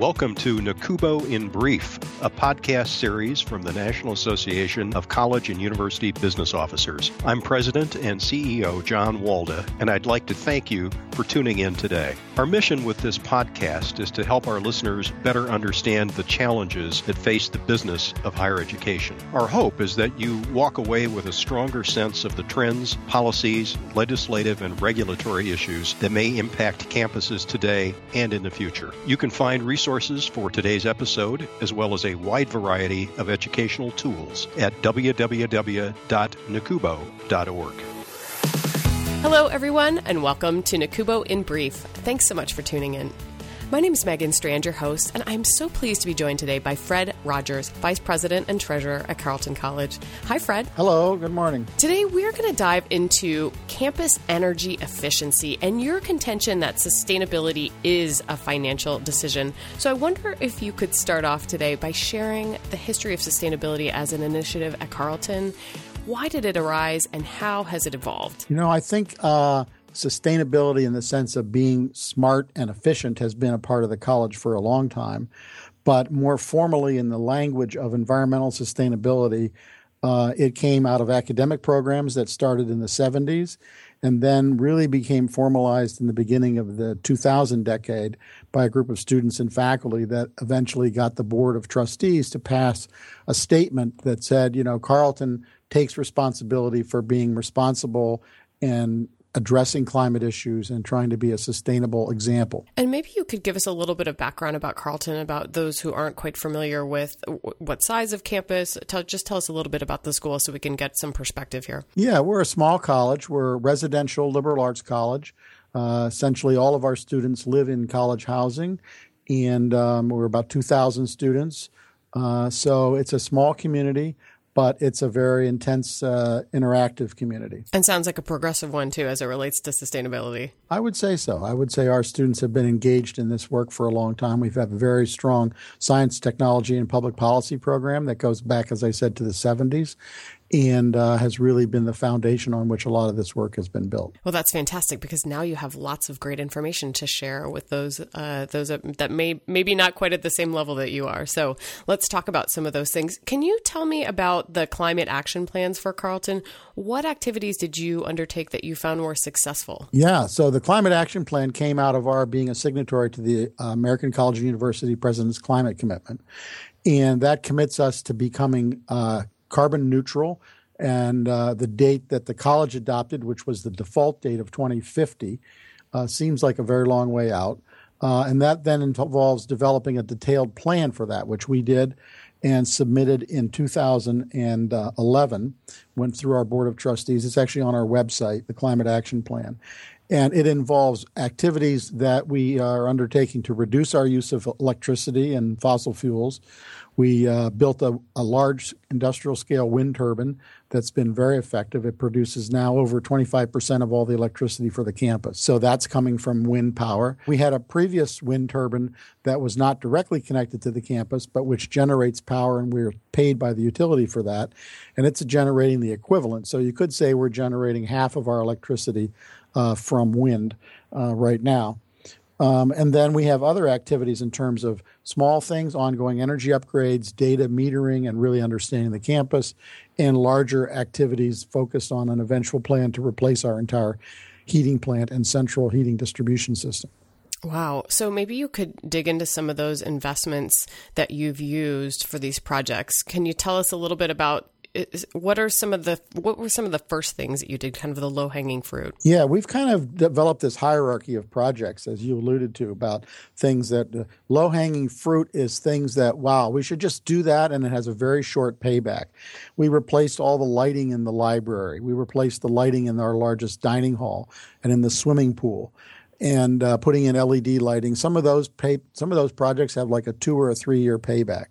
Welcome to NACUBO in Brief, a podcast series from the National Association of College and University Business Officers. I'm President and CEO John Walda, and I'd like to thank you for tuning in today. Our mission with this podcast is to help our listeners better understand the challenges that face the business of higher education. Our hope is that you walk away with a stronger sense of the trends, policies, legislative, and regulatory issues that may impact campuses today and in the future. You can find resources for today's episode, as well as a wide variety of educational tools at www.nacubo.org. Hello, everyone, and welcome to NACUBO in Brief. Thanks so much for tuning in. My name is Megan Strand, your host, and I'm so pleased to be joined today by Fred Rogers, Vice President and Treasurer at Carleton College. Hi, Fred. Hello, good morning. Today, we're going to dive into campus energy efficiency and your contention that sustainability is a financial decision. So, I wonder if you could start off today by sharing the history of sustainability as an initiative at Carleton. Why did it arise, and how has it evolved? You know, I think. Uh sustainability in the sense of being smart and efficient has been a part of the college for a long time. But more formally, in the language of environmental sustainability, uh, it came out of academic programs that started in the 70s and then really became formalized in the beginning of the 2000 decade by a group of students and faculty that eventually got the board of trustees to pass a statement that said, you know, Carleton takes responsibility for being responsible and addressing climate issues and trying to be a sustainable example. And maybe you could give us a little bit of background about Carleton, about those who aren't quite familiar with what size of campus. Tell, just tell us a little bit about the school so we can get some perspective here. Yeah, we're a small college. We're a residential liberal arts college. Uh, essentially, all of our students live in college housing, and um, we're about 2,000 students. Uh, so it's a small community but it's a very intense, uh, interactive community. And sounds like a progressive one too, as it relates to sustainability. I would say so. I would say our students have been engaged in this work for a long time. We've had a very strong science, technology, and public policy program that goes back, as I said, to the 70s and uh, has really been the foundation on which a lot of this work has been built. Well, that's fantastic because now you have lots of great information to share with those uh, those that may maybe not quite at the same level that you are. So let's talk about some of those things. Can you tell me about the climate action plans for Carleton? What activities did you undertake that you found were successful? Yeah, so the climate action plan came out of our being a signatory to the uh, American College and University President's Climate Commitment, and that commits us to becoming uh, carbon neutral. And uh, the date that the college adopted, which was the default date of 2050, uh, seems like a very long way out. Uh, and that then involves developing a detailed plan for that, which we did and submitted in 2011, went through our board of trustees. It's actually on our website, the Climate Action Plan. And it involves activities that we are undertaking to reduce our use of electricity and fossil fuels, we uh, built a, a, large industrial scale wind turbine that's been very effective. It produces now over 25% of all the electricity for the campus. So that's coming from wind power. We had a previous wind turbine that was not directly connected to the campus, but which generates power, and we're paid by the utility for that. And it's generating the equivalent. So you could say we're generating half of our electricity uh, from wind uh, right now. Um, and then we have other activities in terms of small things, ongoing energy upgrades, data metering, and really understanding the campus, and larger activities focused on an eventual plan to replace our entire heating plant and central heating distribution system. Wow. So maybe you could dig into some of those investments that you've used for these projects. Can you tell us a little bit about what are some of the what were some of the first things that you did kind of the low hanging fruit? Yeah we've kind of developed this hierarchy of projects as you alluded to about things that uh, low hanging fruit is things that wow we should just do that and it has a very short payback. We replaced all the lighting in the library. We replaced the lighting in our largest dining hall and in the swimming pool and uh, putting in LED lighting. Some of those pay, some of those projects have like a two or a three year payback,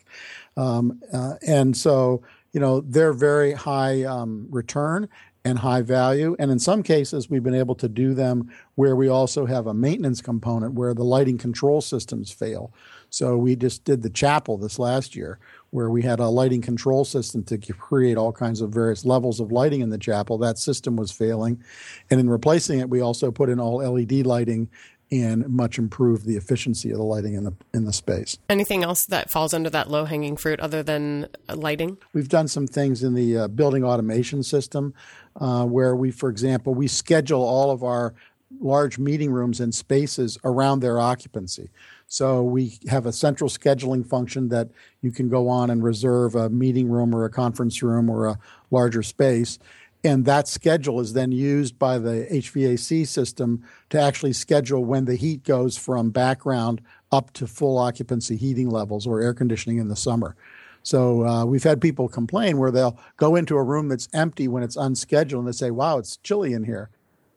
um, uh, and so you know, they're very high um, return and high value. And in some cases, we've been able to do them where we also have a maintenance component where the lighting control systems fail. So we just did the chapel this last year where we had a lighting control system to create all kinds of various levels of lighting in the chapel. That system was failing. And in replacing it, we also put in all LED lighting and much improve the efficiency of the lighting in the in the space. Anything else that falls under that low hanging fruit other than lighting? We've done some things in the uh, building automation system uh, where we, for example, we schedule all of our large meeting rooms and spaces around their occupancy. So we have a central scheduling function that you can go on and reserve a meeting room or a conference room or a larger space. And that schedule is then used by the HVAC system to actually schedule when the heat goes from background up to full occupancy heating levels or air conditioning in the summer. So uh, we've had people complain where they'll go into a room that's empty when it's unscheduled and they say, wow, it's chilly in here.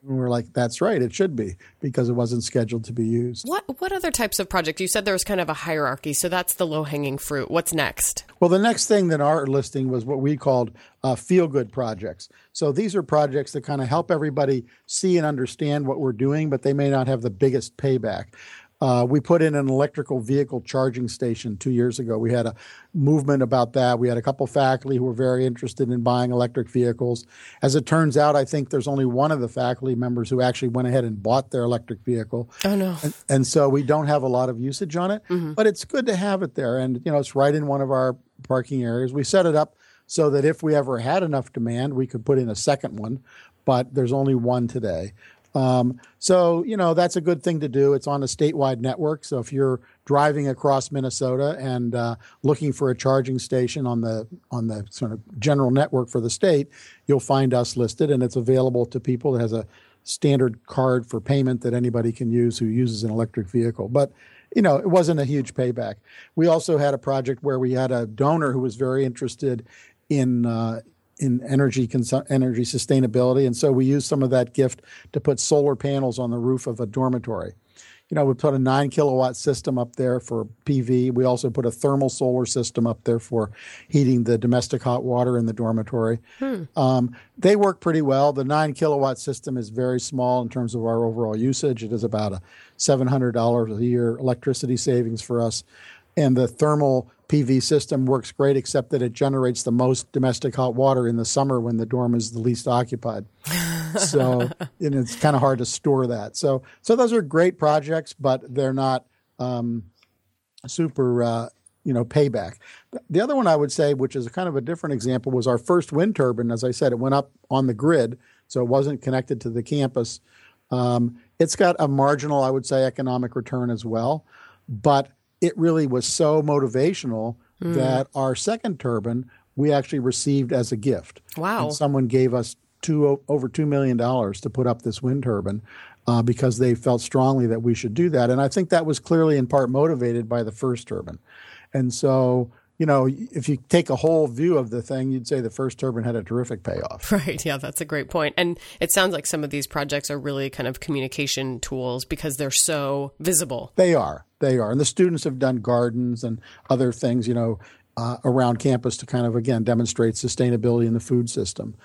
And we're like, that's right, it should be because it wasn't scheduled to be used. What what other types of projects? You said there was kind of a hierarchy, so that's the low hanging fruit. What's next? Well, the next thing that our listing was what we called uh, feel good projects. So these are projects that kind of help everybody see and understand what we're doing, but they may not have the biggest payback. Uh, we put in an electrical vehicle charging station two years ago. We had a movement about that. We had a couple faculty who were very interested in buying electric vehicles. As it turns out, I think there's only one of the faculty members who actually went ahead and bought their electric vehicle. Oh no! And, and so we don't have a lot of usage on it, mm-hmm. but it's good to have it there. And you know, it's right in one of our parking areas. We set it up so that if we ever had enough demand, we could put in a second one. But there's only one today. Um, so, you know, that's a good thing to do. It's on a statewide network. So if you're driving across Minnesota and uh, looking for a charging station on the on the sort of general network for the state, you'll find us listed, and it's available to people. It has a standard card for payment that anybody can use who uses an electric vehicle. But you know, it wasn't a huge payback. We also had a project where we had a donor who was very interested in uh, in energy consu- energy sustainability, and so we used some of that gift to put solar panels on the roof of a dormitory. You know, we put a nine kilowatt system up there for PV. We also put a thermal solar system up there for heating the domestic hot water in the dormitory. Hmm. Um, they work pretty well. The nine kilowatt system is very small in terms of our overall usage. It is about a seven hundred dollars a year electricity savings for us, and the thermal PV system works great, except that it generates the most domestic hot water in the summer when the dorm is the least occupied. so and it's kind of hard to store that. So so those are great projects, but they're not um, super. Uh, you know, payback. The other one I would say, which is kind of a different example, was our first wind turbine. As I said, it went up on the grid, so it wasn't connected to the campus. Um, it's got a marginal, I would say, economic return as well, but it really was so motivational mm. that our second turbine we actually received as a gift. Wow! And someone gave us two over two million dollars to put up this wind turbine. Uh, because they felt strongly that we should do that. And I think that was clearly in part motivated by the first turbine. And so you know, if you take a whole view of the thing, you'd say the first turbine had a terrific payoff. Right. Yeah, that's a great point. And it sounds like some of these projects are really kind of communication tools because they're so visible. They are. They are. And the students have done gardens and other things, you know, uh, around campus to kind of, again, demonstrate sustainability in the food system.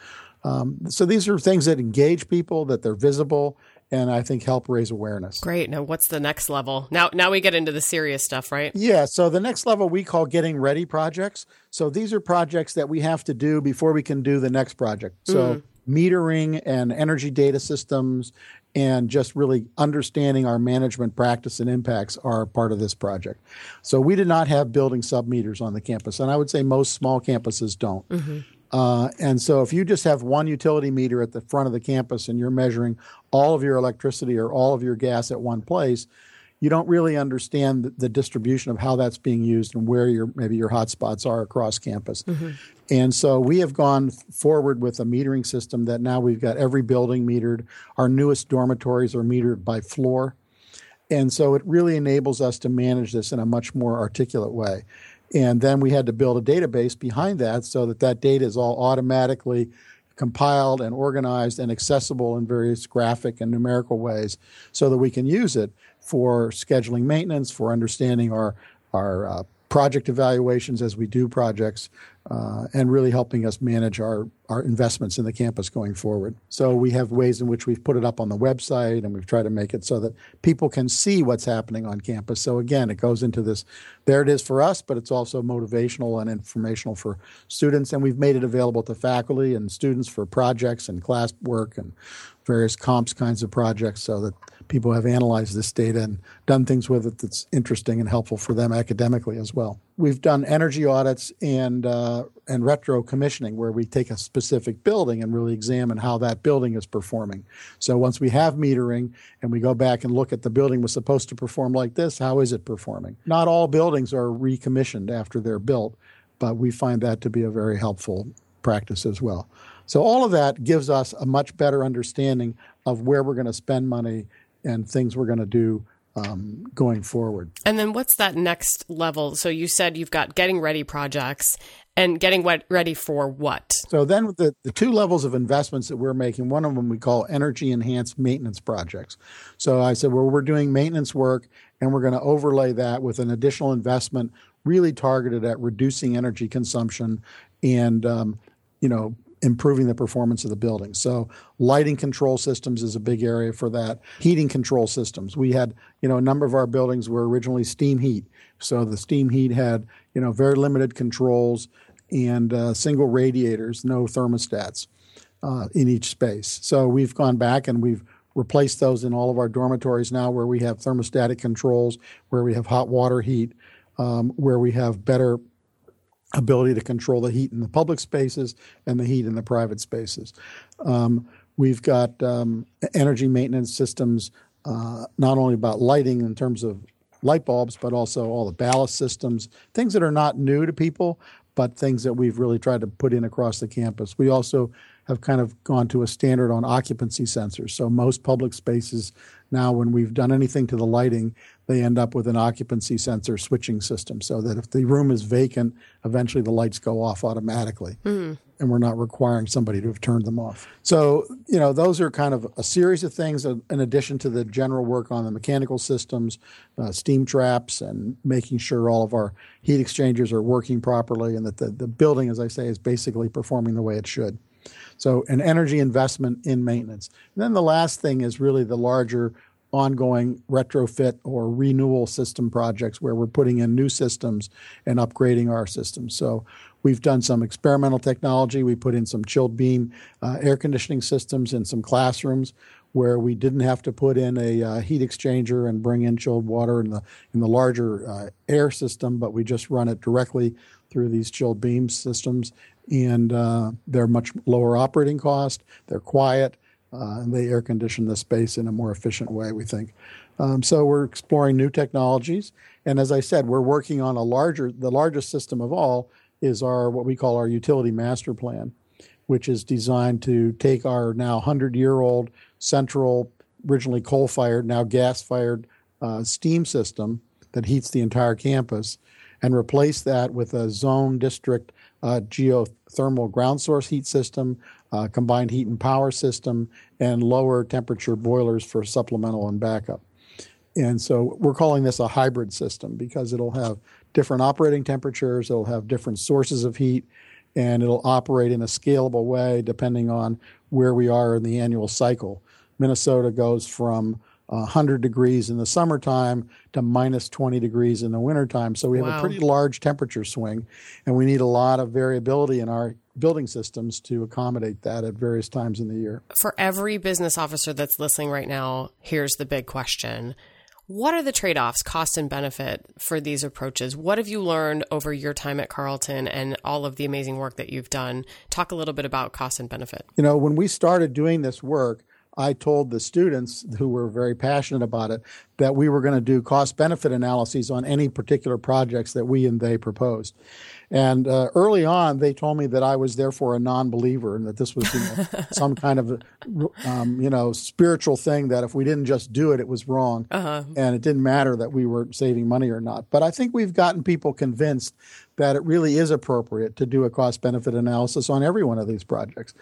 Um, so these are things that engage people, that they're visible, and I think help raise awareness. Great. Now, what's the next level? Now, now we get into the serious stuff, right? Yeah. So the next level we call getting ready projects. So these are projects that we have to do before we can do the next project. So mm. Metering and energy data systems and just really understanding our management practice and impacts are part of this project. So we did not have building sub meters on the campus, and I would say most small campuses don't. Mm-hmm. Uh, and so if you just have one utility meter at the front of the campus and you're measuring all of your electricity or all of your gas at one place, you don't really understand the, the distribution of how that's being used and where your maybe your hotspots are across campus. Mm-hmm. And so we have gone forward with a metering system that now we've got every building metered. Our newest dormitories are metered by floor. And so it really enables us to manage this in a much more articulate way. And then we had to build a database behind that so that that data is all automatically compiled and organized and accessible in various graphic and numerical ways so that we can use it for scheduling maintenance, for understanding our, our uh, project evaluations as we do projects, uh, and really helping us manage our, our investments in the campus going forward. So we have ways in which we've put it up on the website and we've tried to make it so that people can see what's happening on campus. So again, it goes into this there it is for us, but it's also motivational and informational for students. And we've made it available to faculty and students for projects and class work and various comps kinds of projects so that people have analyzed this data and done things with it that's interesting and helpful for them academically as well. We've done energy audits and uh, and retro commissioning where we take a specific building and really examine how that building is performing. So once we have metering and we go back and look at the building was supposed to perform like this, how is it performing? Not all buildings are recommissioned after they're built, but we find that to be a very helpful practice as well. So all of that gives us a much better understanding of where we're going to spend money and things we're going to do um, going forward. And then what's that next level? So you said you've got getting ready projects and getting ready for what? So then the, the two levels of investments that we're making, one of them we call energy enhanced maintenance projects. So I said, well, we're doing maintenance work and we're going to overlay that with an additional investment really targeted at reducing energy consumption and um, you know improving the performance of the building. So lighting control systems is a big area for that. Heating control systems. We had, you know, a number of our buildings were originally steam heat. So the steam heat had, you know, very limited controls and uh, single radiators, no thermostats uh, in each space. So we've gone back and we've replaced those in all of our dormitories now where we have thermostatic controls, where we have hot water heat, um, where we have better ability to control the heat in the public spaces and the heat in the private spaces. Um, we've got um, energy maintenance systems, uh, not only about lighting in terms of light bulbs, but also all the ballast systems, things that are not new to people, but things that we've really tried to put in across the campus. We also have kind of gone to a standard on occupancy sensors. So most public spaces now, when we've done anything to the lighting, they end up with an occupancy sensor switching system so that if the room is vacant, eventually the lights go off automatically. Mm. And we're not requiring somebody to have turned them off. So, you know, those are kind of a series of things in addition to the general work on the mechanical systems, uh, steam traps, and making sure all of our heat exchangers are working properly and that the, the building, as I say, is basically performing the way it should. So, an energy investment in maintenance. And then the last thing is really the larger ongoing retrofit or renewal system projects where we're putting in new systems and upgrading our systems. So, we've done some experimental technology. We put in some chilled beam uh, air conditioning systems in some classrooms where we didn't have to put in a uh, heat exchanger and bring in chilled water in the in the larger uh, air system, but we just run it directly through these chilled beam systems, and uh, they're much lower operating cost. They're quiet, uh, and they air condition the space in a more efficient way. We think. Um, so we're exploring new technologies, and as I said, we're working on a larger. The largest system of all is our what we call our utility master plan, which is designed to take our now hundred year old central, originally coal fired, now gas fired uh, steam system that heats the entire campus and replace that with a zone district uh, geothermal ground source heat system, uh, combined heat and power system, and lower temperature boilers for supplemental and backup. And so we're calling this a hybrid system because it'll have different operating temperatures, it'll have different sources of heat, and it'll operate in a scalable way depending on where we are in the annual cycle. Minnesota goes from 100 degrees in the summertime to minus 20 degrees in the wintertime. So we have wow. a pretty large temperature swing, and we need a lot of variability in our building systems to accommodate that at various times in the year. For every business officer that's listening right now, here's the big question. What are the trade offs, cost and benefit for these approaches? What have you learned over your time at Carleton and all of the amazing work that you've done? Talk a little bit about cost and benefit. You know, when we started doing this work, I told the students who were very passionate about it that we were going to do cost benefit analyses on any particular projects that we and they proposed. And uh, early on, they told me that I was therefore a non-believer and that this was you know, some kind of um, you know spiritual thing that if we didn't just do it, it was wrong, uh-huh. and it didn't matter that we were saving money or not. But I think we've gotten people convinced that it really is appropriate to do a cost benefit analysis on every one of these projects.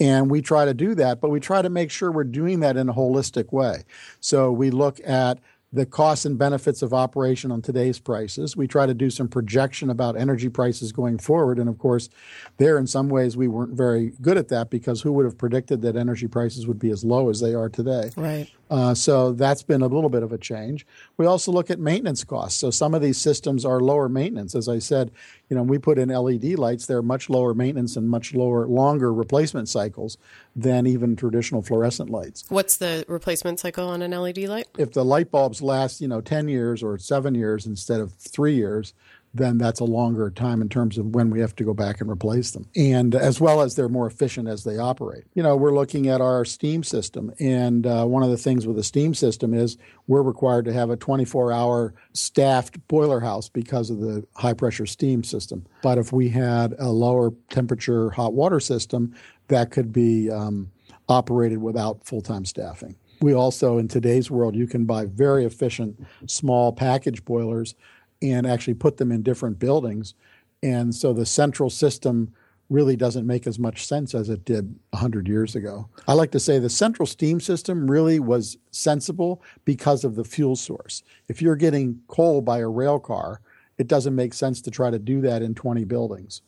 And we try to do that, but we try to make sure we're doing that in a holistic way. So we look at the costs and benefits of operation on today's prices. We try to do some projection about energy prices going forward. And of course, there in some ways we weren't very good at that because who would have predicted that energy prices would be as low as they are today? Right. Uh, so that's been a little bit of a change. We also look at maintenance costs. So some of these systems are lower maintenance. As I said, you know, we put in LED lights, they're much lower maintenance and much lower, longer replacement cycles than even traditional fluorescent lights. What's the replacement cycle on an LED light? If the light bulbs last, you know, 10 years or seven years instead of three years, then that's a longer time in terms of when we have to go back and replace them. And as well as they're more efficient as they operate. You know, we're looking at our steam system. And uh, one of the things with a steam system is we're required to have a 24 hour staffed boiler house because of the high pressure steam system. But if we had a lower temperature hot water system, that could be um, operated without full time staffing. We also, in today's world, you can buy very efficient small package boilers and actually put them in different buildings. And so the central system really doesn't make as much sense as it did 100 years ago. I like to say the central steam system really was sensible because of the fuel source. If you're getting coal by a rail car, it doesn't make sense to try to do that in 20 buildings.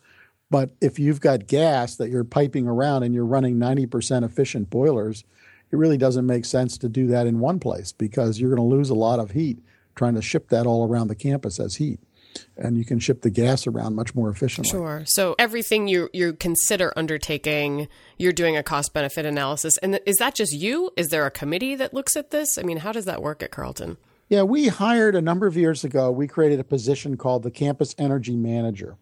But if you've got gas that you're piping around and you're running 90% efficient boilers, it really doesn't make sense to do that in one place because you're going to lose a lot of heat trying to ship that all around the campus as heat and you can ship the gas around much more efficiently. Sure. So everything you you consider undertaking, you're doing a cost benefit analysis. And is that just you? Is there a committee that looks at this? I mean, how does that work at Carleton? Yeah, we hired a number of years ago. We created a position called the campus energy manager.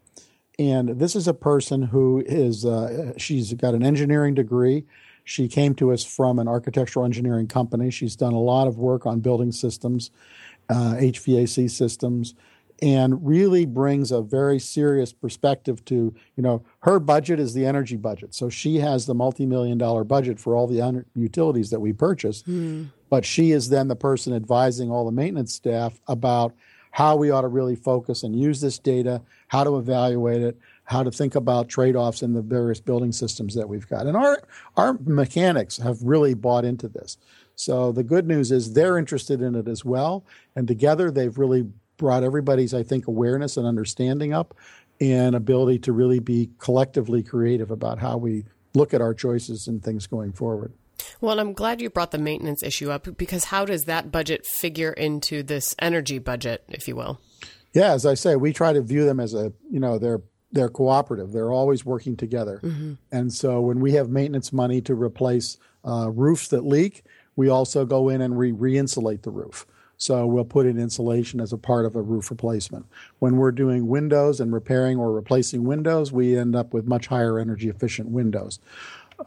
And this is a person who is uh, she's got an engineering degree. She came to us from an architectural engineering company. She's done a lot of work on building systems uh, HVAC systems, and really brings a very serious perspective to, you know, her budget is the energy budget. So she has the multi million dollar budget for all the utilities that we purchase. Mm. But she is then the person advising all the maintenance staff about how we ought to really focus and use this data, how to evaluate it, how to think about trade-offs in the various building systems that we've got. And our our mechanics have really bought into this. So the good news is they're interested in it as well. And together they've really brought everybody's, I think, awareness and understanding up and ability to really be collectively creative about how we look at our choices and things going forward. Well, I'm glad you brought the maintenance issue up because how does that budget figure into this energy budget, if you will? Yeah, as I say, we try to view them as a, you know, they're they're cooperative. They're always working together. Mm-hmm. And so when we have maintenance money to replace uh, roofs that leak, we also go in and we re-insulate the roof. So we'll put in insulation as a part of a roof replacement. When we're doing windows and repairing or replacing windows, we end up with much higher energy efficient windows.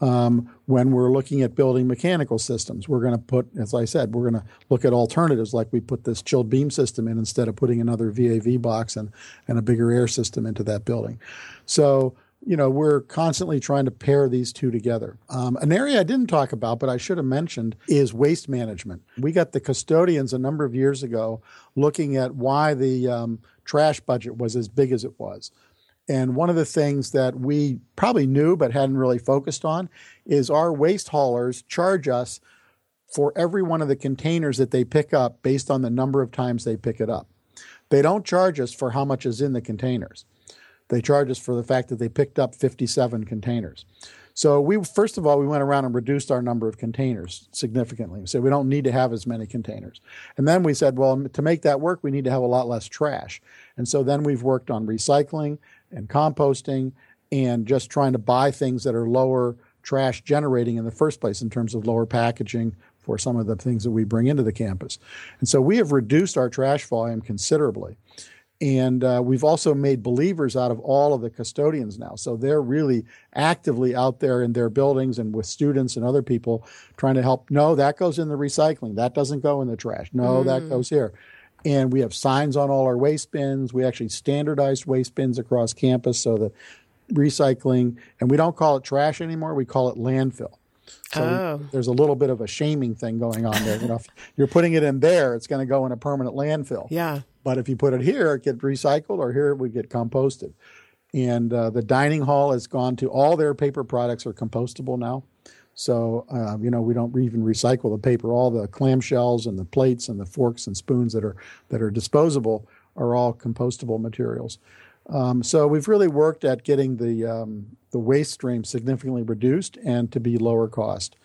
Um, when we're looking at building mechanical systems, we're going to put, as I said, we're going to look at alternatives like we put this chilled beam system in instead of putting another VAV box and, and a bigger air system into that building. So you know, we're constantly trying to pair these two together. Um, an area I didn't talk about, but I should have mentioned, is waste management. We got the custodians a number of years ago looking at why the um, trash budget was as big as it was. And one of the things that we probably knew but hadn't really focused on is our waste haulers charge us for every one of the containers that they pick up based on the number of times they pick it up. They don't charge us for how much is in the containers. They charge us for the fact that they picked up 57 containers. So we first of all we went around and reduced our number of containers significantly. We said we don't need to have as many containers. And then we said, well, to make that work, we need to have a lot less trash. And so then we've worked on recycling and composting and just trying to buy things that are lower trash generating in the first place in terms of lower packaging for some of the things that we bring into the campus. And so we have reduced our trash volume considerably. And uh, we've also made believers out of all of the custodians now. So they're really actively out there in their buildings and with students and other people trying to help. No, that goes in the recycling. That doesn't go in the trash. No, mm. that goes here. And we have signs on all our waste bins. We actually standardized waste bins across campus so that recycling, and we don't call it trash anymore, we call it landfill. So oh. we, there's a little bit of a shaming thing going on there. You know, if you're putting it in there, it's going to go in a permanent landfill. Yeah. But if you put it here, it gets recycled, or here it would get composted. And uh, the dining hall has gone to all their paper products are compostable now. So uh, you know we don't even recycle the paper. All the clamshells and the plates and the forks and spoons that are that are disposable are all compostable materials. Um, so we've really worked at getting the um, the waste stream significantly reduced and to be lower cost.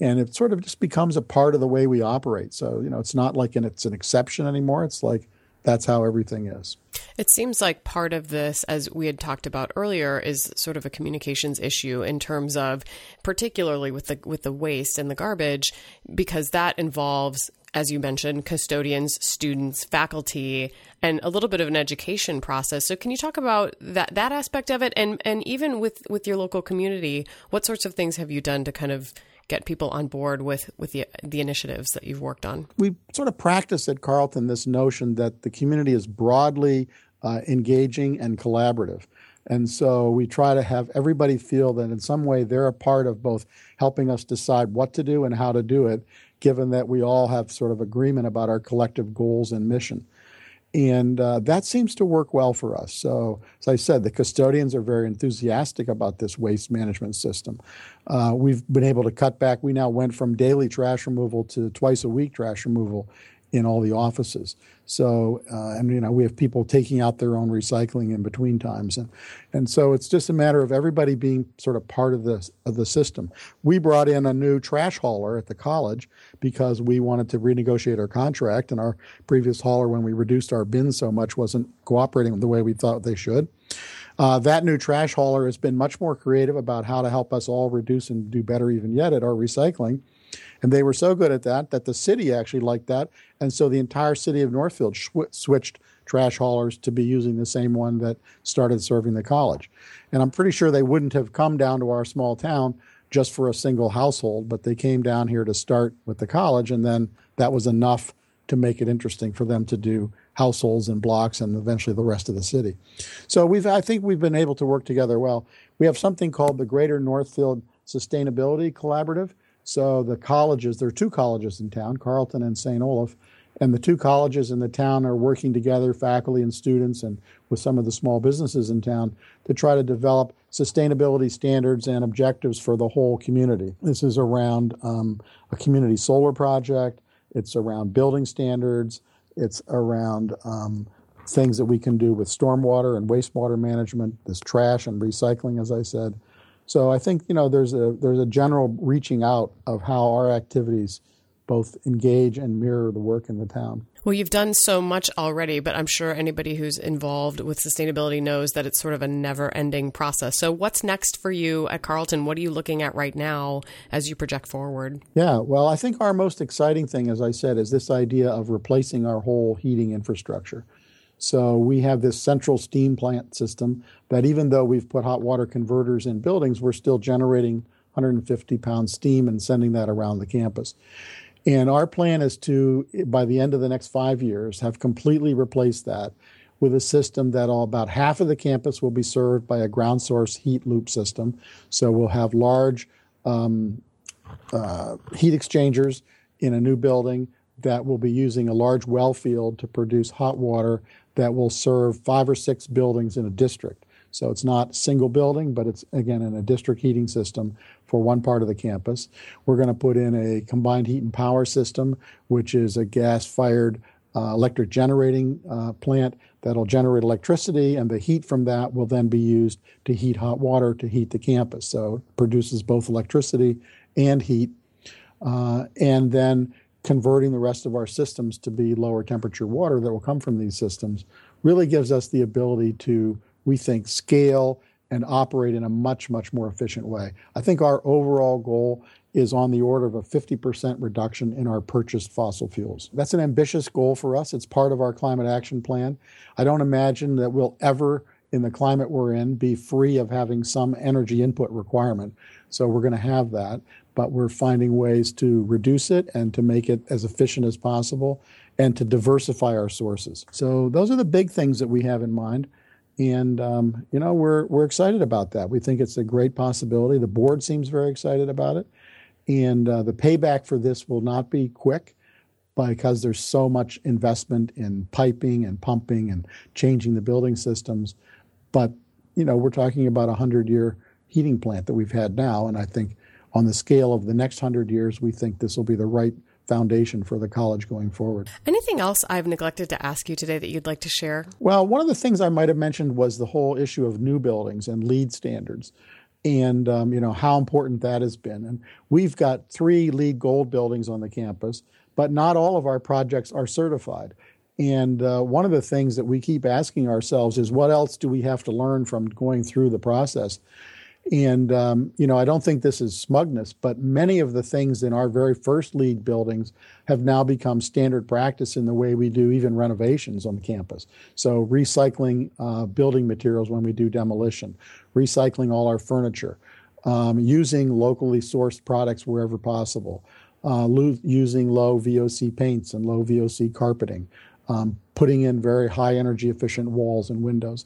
and it sort of just becomes a part of the way we operate. So, you know, it's not like an, it's an exception anymore. It's like that's how everything is. It seems like part of this, as we had talked about earlier, is sort of a communications issue in terms of, particularly with the with the waste and the garbage, because that involves, as you mentioned, custodians, students, faculty, and a little bit of an education process. So, can you talk about that that aspect of it, and and even with with your local community, what sorts of things have you done to kind of get people on board with with the the initiatives that you've worked on? We sort of practice at Carleton this notion that the community is broadly uh, engaging and collaborative. And so we try to have everybody feel that in some way they're a part of both helping us decide what to do and how to do it, given that we all have sort of agreement about our collective goals and mission. And uh, that seems to work well for us. So, as I said, the custodians are very enthusiastic about this waste management system. Uh, we've been able to cut back. We now went from daily trash removal to twice a week trash removal in all the offices. So, uh, and you know, we have people taking out their own recycling in between times, and and so it's just a matter of everybody being sort of part of the of the system. We brought in a new trash hauler at the college because we wanted to renegotiate our contract, and our previous hauler, when we reduced our bins so much, wasn't cooperating the way we thought they should. Uh, that new trash hauler has been much more creative about how to help us all reduce and do better, even yet, at our recycling. And they were so good at that that the city actually liked that. And so the entire city of Northfield switched trash haulers to be using the same one that started serving the college. And I'm pretty sure they wouldn't have come down to our small town just for a single household, but they came down here to start with the college. And then that was enough to make it interesting for them to do households and blocks and eventually the rest of the city. So we've, I think we've been able to work together well. We have something called the Greater Northfield Sustainability Collaborative, so the colleges, there are two colleges in town, Carleton and St. Olaf, and the two colleges in the town are working together, faculty and students, and with some of the small businesses in town to try to develop sustainability standards and objectives for the whole community. This is around um, a community solar project, it's around building standards, it's around um, things that we can do with stormwater and wastewater management, this trash and recycling, as I said. So I think you know there's a there's a general reaching out of how our activities both engage and mirror the work in the town. Well, you've done so much already, but I'm sure anybody who's involved with sustainability knows that it's sort of a never ending process. So, what's next for you at Carleton? What are you looking at right now as you project forward? Yeah, well, I think our most exciting thing, as I said, is this idea of replacing our whole heating infrastructure. So we have this central steam plant system that even though we've put hot water converters in buildings, we're still generating 150 pounds steam and sending that around the campus. And our plan is to, by the end of the next five years, have completely replaced that with a system that all about half of the campus will be served by a ground source heat loop system. So we'll have large um, uh, heat exchangers in a new building that will be using a large well field to produce hot water that will serve five or six buildings in a district. So it's not single building, but it's again in a district heating system for one part of the campus. We're going to put in a combined heat and power system, which is a gas fired uh, electric generating uh, plant that'll generate electricity, and the heat from that will then be used to heat hot water to heat the campus. So it produces both electricity and heat. Uh, and then converting the rest of our systems to be lower temperature water that will come from these systems really gives us the ability to, we think, scale and operate in a much, much more efficient way. I think our overall goal is on the order of a 50% reduction in our purchased fossil fuels. That's an ambitious goal for us. It's part of our climate action plan. I don't imagine that we'll ever, in the climate we're in, be free of having some energy input requirement. So we're going to have that but we're finding ways to reduce it and to make it as efficient as possible and to diversify our sources. So those are the big things that we have in mind. And um, you know we're we're excited about that. We think it's a great possibility. The board seems very excited about it, and uh, the payback for this will not be quick because there's so much investment in piping and pumping and changing the building systems. But you know we're talking about a hundred year heating plant that we've had now, and I think on the scale of the next hundred years, we think this will be the right foundation for the college going forward. Anything else I've neglected to ask you today that you'd like to share? Well, one of the things I might have mentioned was the whole issue of new buildings and LEED standards. and um, you know how important that has been. And we've got three LEED Gold buildings on the campus, but not all of our projects are certified. And uh, one of the things that we keep asking ourselves is, what else do we have to learn from going through the process? And, um, you know, I don't think this is smugness, but many of the things in our very first LEED buildings have now become standard practice in the way we do even renovations on the campus. So, recycling uh, building materials when we do demolition, recycling all our furniture, um, using locally sourced products wherever possible, uh, lo- using low VOC paints and low VOC carpeting, um, putting in very high energy efficient walls and windows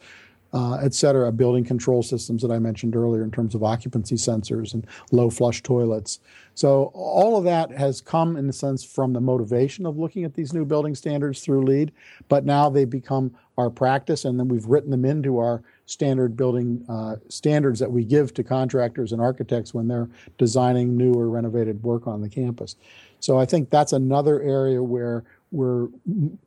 uh, et cetera, building control systems that I mentioned earlier in terms of occupancy sensors and low flush toilets. So all of that has come in a sense from the motivation of looking at these new building standards through LEED, but now they become our practice, and then we've written them into our standard building uh, standards that we give to contractors and architects when they're designing new or renovated work on the campus. So I think that's another area where we're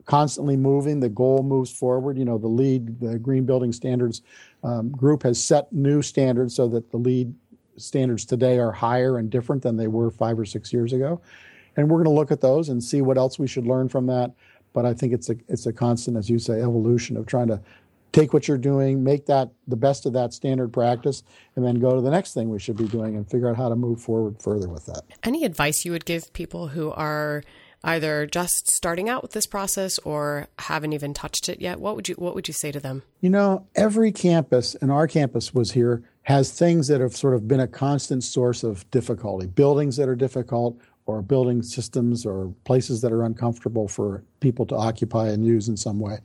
constantly moving. The goal moves forward. You know, the LEED, the Green Building Standards um, group has set new standards so that the LEED standards today are higher and different than they were five or six years ago. And we're going to look at those and see what else we should learn from that. But I think it's a it's a constant, as you say, evolution of trying to take what you're doing, make that the best of that standard practice, and then go to the next thing we should be doing and figure out how to move forward further with that. Any advice you would give people who are either just starting out with this process or haven't even touched it yet, what would you what would you say to them? You know, every campus, and our campus was here, has things that have sort of been a constant source of difficulty. Buildings that are difficult, or building systems, or places that are uncomfortable for people to occupy and use in some way.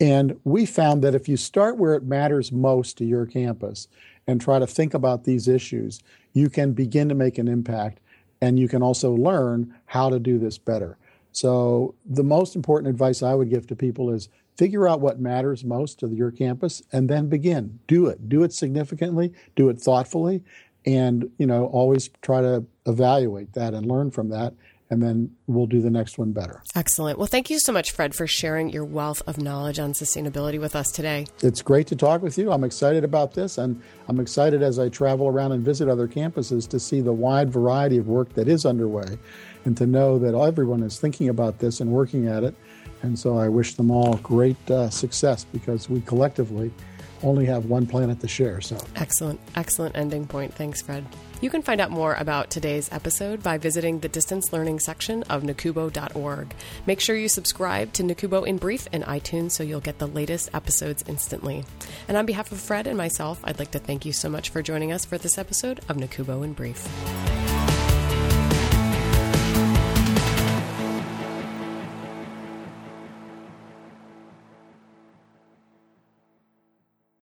And we found that if you start where it matters most to your campus and try to think about these issues, you can begin to make an impact and you can also learn how to do this better. So, the most important advice I would give to people is figure out what matters most to your campus and then begin. Do it. Do it significantly, do it thoughtfully, and, you know, always try to evaluate that and learn from that and then we'll do the next one better. Excellent. Well, thank you so much, Fred, for sharing your wealth of knowledge on sustainability with us today. It's great to talk with you. I'm excited about this, and I'm excited as I travel around and visit other campuses to see the wide variety of work that is underway and to know that everyone is thinking about this and working at it. And so I wish them all great uh, success because we collectively only have one planet to share. So excellent, excellent ending point. Thanks, Fred. You can find out more about today's episode by visiting the distance learning section of nacubo.org. Make sure you subscribe to NACUBO in Brief in iTunes so you'll get the latest episodes instantly. And on behalf of Fred and myself, I'd like to thank you so much for joining us for this episode of NACUBO in Brief.